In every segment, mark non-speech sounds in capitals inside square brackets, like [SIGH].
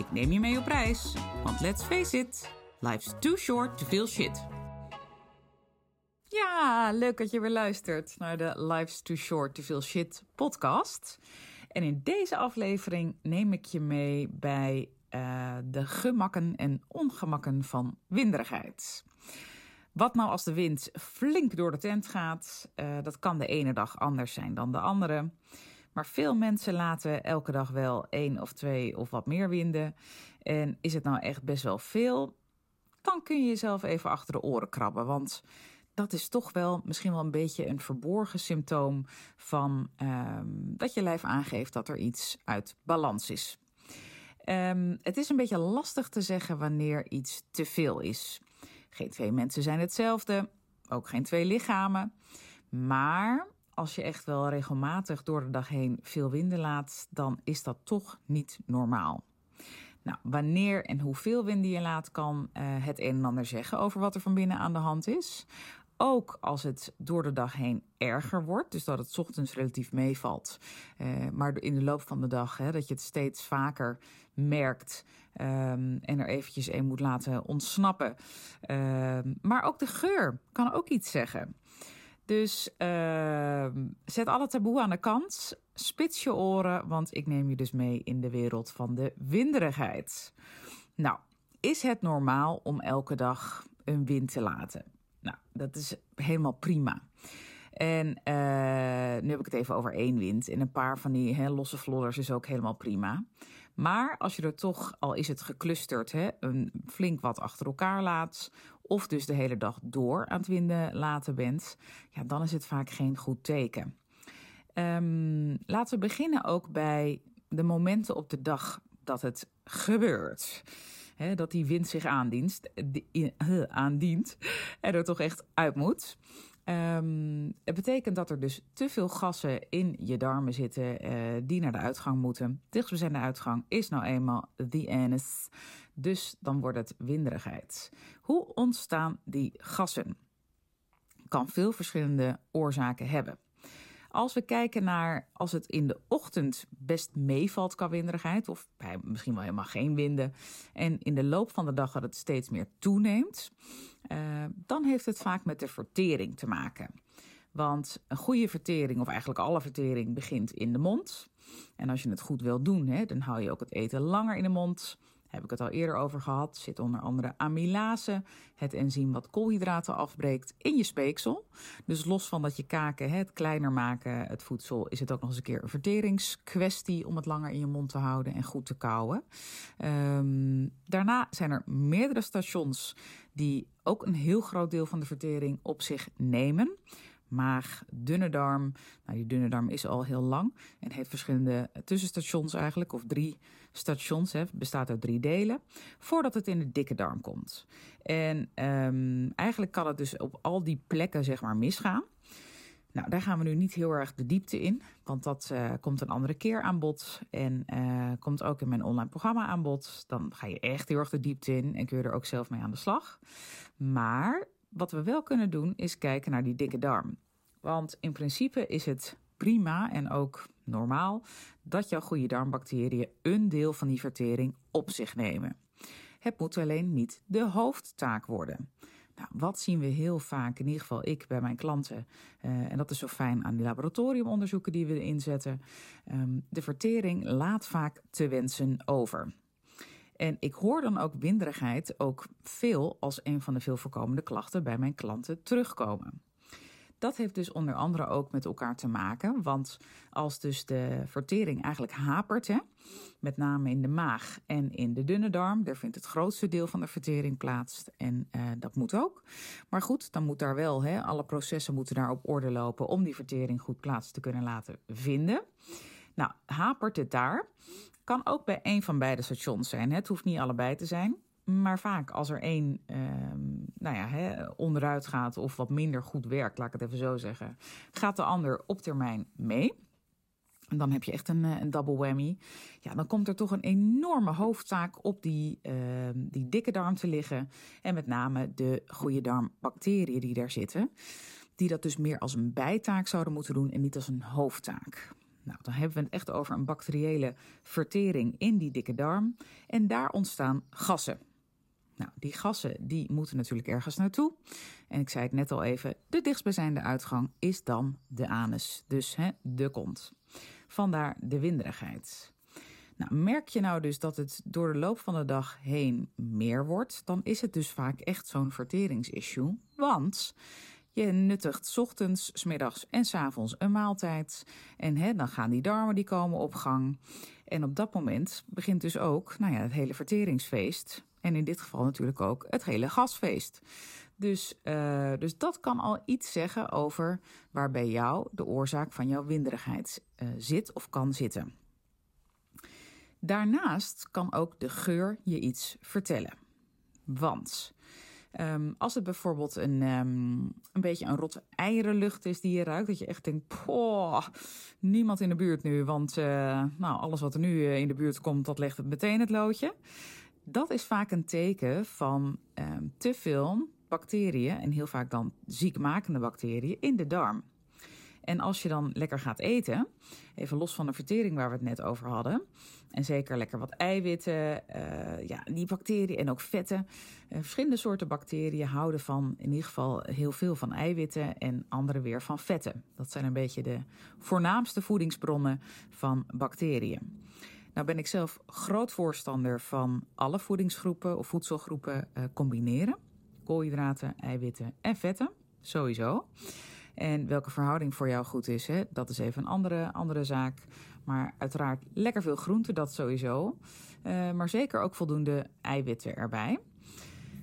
Ik neem je mee op reis, want let's face it, life's too short to feel shit. Ja, leuk dat je weer luistert naar de Life's Too Short to Feel Shit podcast. En in deze aflevering neem ik je mee bij uh, de gemakken en ongemakken van winderigheid. Wat nou als de wind flink door de tent gaat? Uh, dat kan de ene dag anders zijn dan de andere. Maar veel mensen laten elke dag wel één of twee of wat meer winden. En is het nou echt best wel veel? Dan kun je jezelf even achter de oren krabben. Want dat is toch wel misschien wel een beetje een verborgen symptoom van um, dat je lijf aangeeft dat er iets uit balans is. Um, het is een beetje lastig te zeggen wanneer iets te veel is. Geen twee mensen zijn hetzelfde, ook geen twee lichamen. Maar als je echt wel regelmatig door de dag heen veel winden laat, dan is dat toch niet normaal. Nou, wanneer en hoeveel winden je laat, kan uh, het een en ander zeggen over wat er van binnen aan de hand is. Ook als het door de dag heen erger wordt, dus dat het ochtends relatief meevalt, uh, maar in de loop van de dag hè, dat je het steeds vaker merkt um, en er eventjes een moet laten ontsnappen. Uh, maar ook de geur kan ook iets zeggen. Dus uh, zet alle taboe aan de kant. Spits je oren, want ik neem je dus mee in de wereld van de winderigheid. Nou, is het normaal om elke dag een wind te laten? Nou, dat is helemaal prima. En uh, nu heb ik het even over één wind. En een paar van die losse flodders is ook helemaal prima. Maar als je er toch, al is het geclusterd, een flink wat achter elkaar laat. Of dus de hele dag door aan het winden laten bent. Ja, dan is het vaak geen goed teken. Um, laten we beginnen ook bij de momenten op de dag dat het gebeurt. Dat die wind zich aandient, die, uh, aandient en er toch echt uit moet. Um, het betekent dat er dus te veel gassen in je darmen zitten uh, die naar de uitgang moeten. Dichtstbijzijnde uitgang is nou eenmaal the anus. Dus dan wordt het winderigheid. Hoe ontstaan die gassen? Kan veel verschillende oorzaken hebben. Als we kijken naar als het in de ochtend best meevalt qua winderigheid, of misschien wel helemaal geen winden, en in de loop van de dag dat het steeds meer toeneemt, uh, dan heeft het vaak met de vertering te maken. Want een goede vertering, of eigenlijk alle vertering, begint in de mond. En als je het goed wil doen, hè, dan hou je ook het eten langer in de mond heb ik het al eerder over gehad. Zit onder andere amylase, het enzym wat koolhydraten afbreekt in je speeksel. Dus los van dat je kaken het kleiner maken, het voedsel, is het ook nog eens een keer een verteringskwestie om het langer in je mond te houden en goed te kouwen. Um, daarna zijn er meerdere stations die ook een heel groot deel van de vertering op zich nemen maag, dunne darm. Nou, die dunne darm is al heel lang en heeft verschillende tussenstations eigenlijk, of drie stations, hè, bestaat uit drie delen, voordat het in de dikke darm komt. En um, eigenlijk kan het dus op al die plekken, zeg maar, misgaan. Nou, daar gaan we nu niet heel erg de diepte in, want dat uh, komt een andere keer aan bod en uh, komt ook in mijn online programma aan bod. Dan ga je echt heel erg de diepte in en kun je er ook zelf mee aan de slag. Maar wat we wel kunnen doen is kijken naar die dikke darm. Want in principe is het prima en ook normaal dat jouw goede darmbacteriën een deel van die vertering op zich nemen. Het moet alleen niet de hoofdtaak worden. Nou, wat zien we heel vaak, in ieder geval ik bij mijn klanten, uh, en dat is zo fijn aan die laboratoriumonderzoeken die we inzetten. Um, de vertering laat vaak te wensen over. En ik hoor dan ook winderigheid ook veel als een van de veel voorkomende klachten bij mijn klanten terugkomen. Dat heeft dus onder andere ook met elkaar te maken. Want als dus de vertering eigenlijk hapert, hè, met name in de maag en in de dunne darm, daar vindt het grootste deel van de vertering plaats. En uh, dat moet ook. Maar goed, dan moet daar wel, hè, alle processen moeten daar op orde lopen om die vertering goed plaats te kunnen laten vinden. Nou, hapert het daar? Kan ook bij een van beide stations zijn. Het hoeft niet allebei te zijn. Maar vaak als er één ehm, nou ja, hè, onderuit gaat of wat minder goed werkt, laat ik het even zo zeggen, gaat de ander op termijn mee. En dan heb je echt een, een double whammy. Ja, dan komt er toch een enorme hoofdtaak op die, ehm, die dikke darm te liggen. En met name de goede darmbacteriën die daar zitten. Die dat dus meer als een bijtaak zouden moeten doen en niet als een hoofdtaak. Nou, dan hebben we het echt over een bacteriële vertering in die dikke darm. En daar ontstaan gassen. Nou, die gassen die moeten natuurlijk ergens naartoe. En ik zei het net al even, de dichtstbijzijnde uitgang is dan de anus. Dus hè, de kont. Vandaar de winderigheid. Nou, merk je nou dus dat het door de loop van de dag heen meer wordt, dan is het dus vaak echt zo'n verteringsissue. Want je nuttigt ochtends, smiddags en s avonds een maaltijd. En dan gaan die darmen die komen op gang. En op dat moment begint dus ook nou ja, het hele verteringsfeest. En in dit geval natuurlijk ook het hele gasfeest. Dus, uh, dus dat kan al iets zeggen over waar bij jou de oorzaak van jouw winderigheid uh, zit of kan zitten. Daarnaast kan ook de geur je iets vertellen. Want um, als het bijvoorbeeld een, um, een beetje een rotte eierenlucht is die je ruikt, dat je echt denkt: poh, niemand in de buurt nu, want uh, nou, alles wat er nu in de buurt komt, dat legt het meteen het loodje. Dat is vaak een teken van um, te veel bacteriën, en heel vaak dan ziekmakende bacteriën, in de darm. En als je dan lekker gaat eten, even los van de vertering waar we het net over hadden, en zeker lekker wat eiwitten, uh, ja, die bacteriën en ook vetten. Uh, verschillende soorten bacteriën houden van in ieder geval heel veel van eiwitten en andere weer van vetten. Dat zijn een beetje de voornaamste voedingsbronnen van bacteriën. Nou ben ik zelf groot voorstander van alle voedingsgroepen of voedselgroepen uh, combineren. Koolhydraten, eiwitten en vetten, sowieso. En welke verhouding voor jou goed is, hè, dat is even een andere, andere zaak. Maar uiteraard lekker veel groenten, dat sowieso. Uh, maar zeker ook voldoende eiwitten erbij.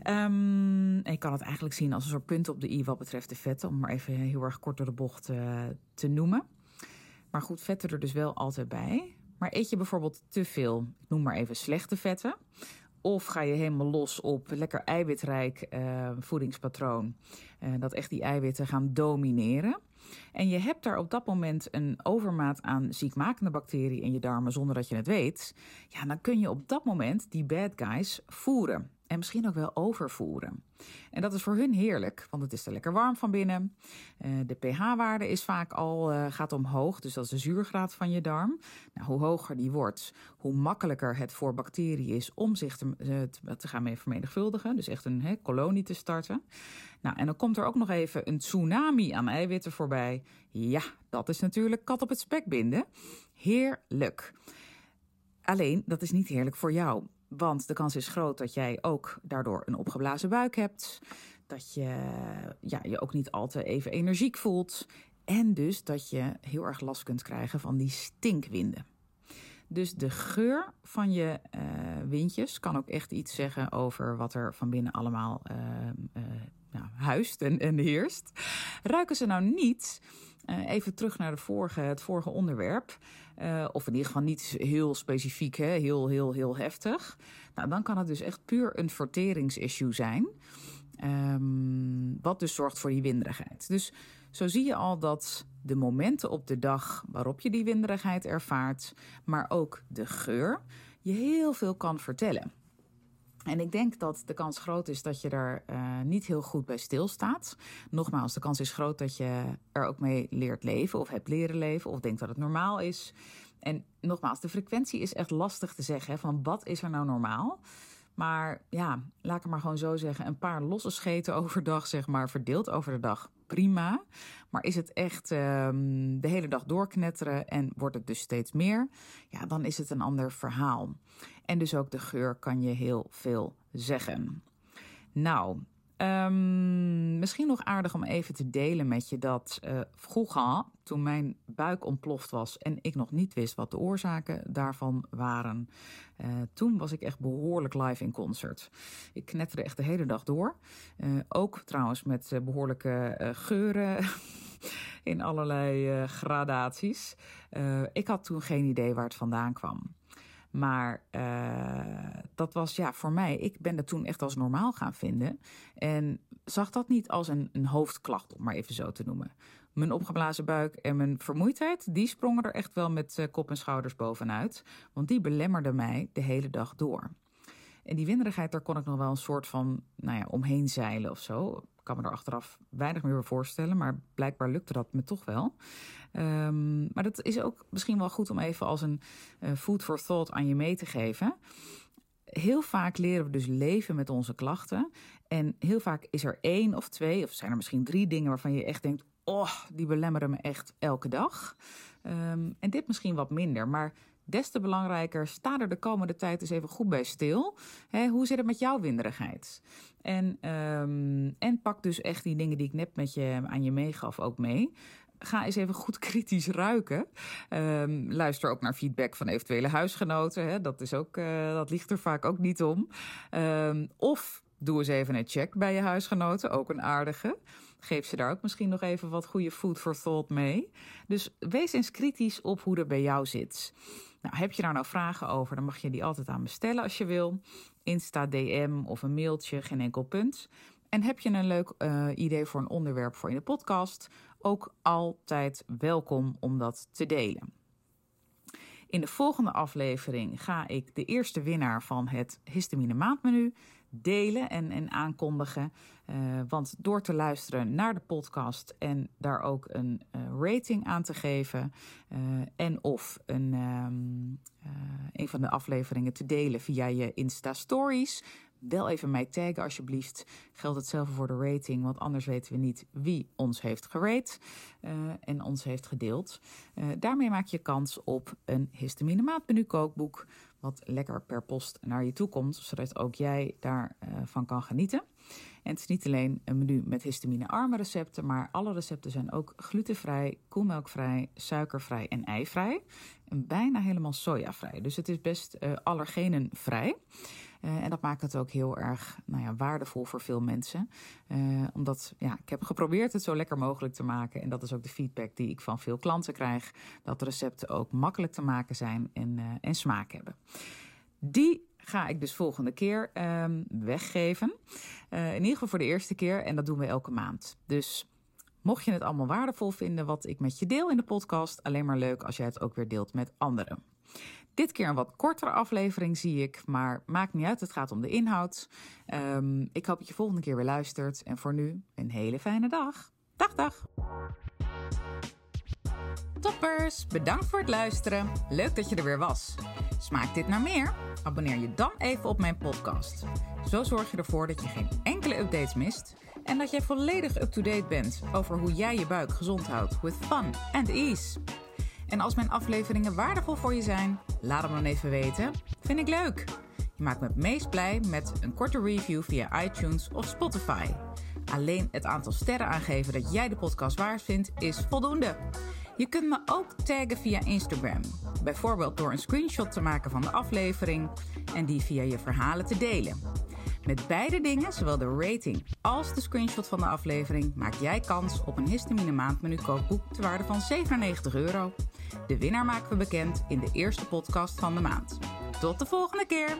En je kan het eigenlijk zien als een soort punt op de i wat betreft de vetten, om maar even heel erg kort door de bocht uh, te noemen. Maar goed, vetten er dus wel altijd bij. Maar eet je bijvoorbeeld te veel, ik noem maar even slechte vetten, of ga je helemaal los op lekker eiwitrijk uh, voedingspatroon. Dat echt die eiwitten gaan domineren. En je hebt daar op dat moment een overmaat aan ziekmakende bacteriën in je darmen zonder dat je het weet. Ja, dan kun je op dat moment die bad guys voeren en misschien ook wel overvoeren. En dat is voor hun heerlijk, want het is er lekker warm van binnen. Uh, de pH-waarde is vaak al uh, gaat omhoog, dus dat is de zuurgraad van je darm. Nou, hoe hoger die wordt, hoe makkelijker het voor bacteriën is om zich te, uh, te gaan mee vermenigvuldigen. Dus echt een kolonie te starten. Nou, en dan komt er ook nog even een tsunami aan eiwitten voorbij. Ja, dat is natuurlijk kat op het spek binden. Heerlijk. Alleen, dat is niet heerlijk voor jou. Want de kans is groot dat jij ook daardoor een opgeblazen buik hebt. Dat je ja, je ook niet al te even energiek voelt. En dus dat je heel erg last kunt krijgen van die stinkwinden. Dus de geur van je uh, windjes kan ook echt iets zeggen over wat er van binnen allemaal uh, nou, huist en, en heerst. Ruiken ze nou niet, uh, even terug naar de vorige, het vorige onderwerp. Uh, of in ieder geval niet heel specifiek, hè, heel, heel, heel heftig. Nou, dan kan het dus echt puur een verteringsissue zijn. Um, wat dus zorgt voor die winderigheid. Dus zo zie je al dat de momenten op de dag waarop je die winderigheid ervaart, maar ook de geur, je heel veel kan vertellen. En ik denk dat de kans groot is dat je er uh, niet heel goed bij stilstaat. Nogmaals, de kans is groot dat je er ook mee leert leven of hebt leren leven of denkt dat het normaal is. En nogmaals, de frequentie is echt lastig te zeggen. Van wat is er nou normaal? Maar ja, laat ik het maar gewoon zo zeggen. Een paar losse scheten [LAUGHS] overdag, zeg maar, verdeeld over de dag, prima. Maar is het echt um, de hele dag doorknetteren en wordt het dus steeds meer? Ja, dan is het een ander verhaal. En dus ook de geur kan je heel veel zeggen. Nou, Um, misschien nog aardig om even te delen met je dat uh, vroeger, toen mijn buik ontploft was en ik nog niet wist wat de oorzaken daarvan waren, uh, toen was ik echt behoorlijk live in concert. Ik knetterde echt de hele dag door. Uh, ook trouwens met behoorlijke geuren [LAUGHS] in allerlei gradaties. ik had toen geen idee waar het vandaan kwam. Maar dat was ja voor mij. Ik ben het toen echt als normaal gaan vinden. En zag dat niet als een, een hoofdklacht, om maar even zo te noemen. Mijn opgeblazen buik en mijn vermoeidheid, die sprongen er echt wel met kop en schouders bovenuit. Want die belemmerden mij de hele dag door. En die winderigheid, daar kon ik nog wel een soort van nou ja, omheen zeilen of zo. Kan me er achteraf weinig meer voorstellen, maar blijkbaar lukte dat me toch wel. Um, maar dat is ook misschien wel goed om even als een uh, food for thought aan je mee te geven. Heel vaak leren we dus leven met onze klachten. En heel vaak is er één of twee, of zijn er misschien drie dingen waarvan je echt denkt: oh, die belemmeren me echt elke dag. Um, en dit misschien wat minder. Maar Des te belangrijker, sta er de komende tijd eens even goed bij stil. hoe zit het met jouw winderigheid? En, um, en pak dus echt die dingen die ik net met je, aan je meegaf ook mee ga eens even goed [LAUGHS] kritisch ruiken. Um, luister ook naar feedback van eventuele huisgenoten. Hè. Dat, is ook, uh, dat ligt er vaak ook niet om. Um, of doe eens even een check bij je huisgenoten, ook een aardige. Geef ze daar ook misschien nog even wat goede food for thought mee. Dus wees eens kritisch op hoe er bij jou zit. Nou, heb je daar nou vragen over, dan mag je die altijd aan me stellen als je wil. Insta, DM of een mailtje, geen enkel punt. En heb je een leuk uh, idee voor een onderwerp voor in de podcast? Ook altijd welkom om dat te delen. In de volgende aflevering ga ik de eerste winnaar van het histamine maandmenu delen en, en aankondigen. Uh, want door te luisteren naar de podcast en daar ook een uh, rating aan te geven uh, en of een, um, een van de afleveringen te delen via je Insta Stories, wel even mij taggen alsjeblieft. Geldt hetzelfde voor de rating, want anders weten we niet wie ons heeft gerate uh, en ons heeft gedeeld. Uh, daarmee maak je kans op een histamine maatmenu kookboek, wat lekker per post naar je toe komt, zodat ook jij daarvan uh, kan genieten. En het is niet alleen een menu met histamine-arme recepten, maar alle recepten zijn ook glutenvrij, koemelkvrij, suikervrij en eivrij. En bijna helemaal sojavrij. Dus het is best allergenenvrij. Uh, en dat maakt het ook heel erg nou ja, waardevol voor veel mensen. Uh, omdat ja, ik heb geprobeerd het zo lekker mogelijk te maken. En dat is ook de feedback die ik van veel klanten krijg. Dat recepten ook makkelijk te maken zijn en, uh, en smaak hebben. Die ga ik dus volgende keer um, weggeven. in ieder geval voor de eerste keer. En dat doen we elke maand. Dus mocht je het allemaal waardevol vinden wat ik met je deel in de podcast, alleen maar leuk als jij het ook weer deelt met anderen. Dit keer een wat kortere aflevering zie ik, maar maakt niet uit, het gaat om de inhoud. Um, ik hoop dat je volgende keer weer luistert en voor nu een hele fijne dag. Dag, dag! Toppers, bedankt voor het luisteren. Leuk dat je er weer was. Smaakt dit naar meer? Abonneer je dan even op mijn podcast. Zo zorg je ervoor dat je geen enkele updates mist en dat jij volledig up-to-date bent over hoe jij je buik gezond houdt with fun and ease. En als mijn afleveringen waardevol voor je zijn, laat hem dan even weten. Vind ik leuk. Je maakt me het meest blij met een korte review via iTunes of Spotify. Alleen het aantal sterren aangeven dat jij de podcast waard vindt is voldoende. Je kunt me ook taggen via Instagram. Bijvoorbeeld door een screenshot te maken van de aflevering en die via je verhalen te delen. Met beide dingen, zowel de rating als de screenshot van de aflevering, maak jij kans op een histamine maandmenu kookboek te waarde van 97 euro. De winnaar maken we bekend in de eerste podcast van de maand. Tot de volgende keer!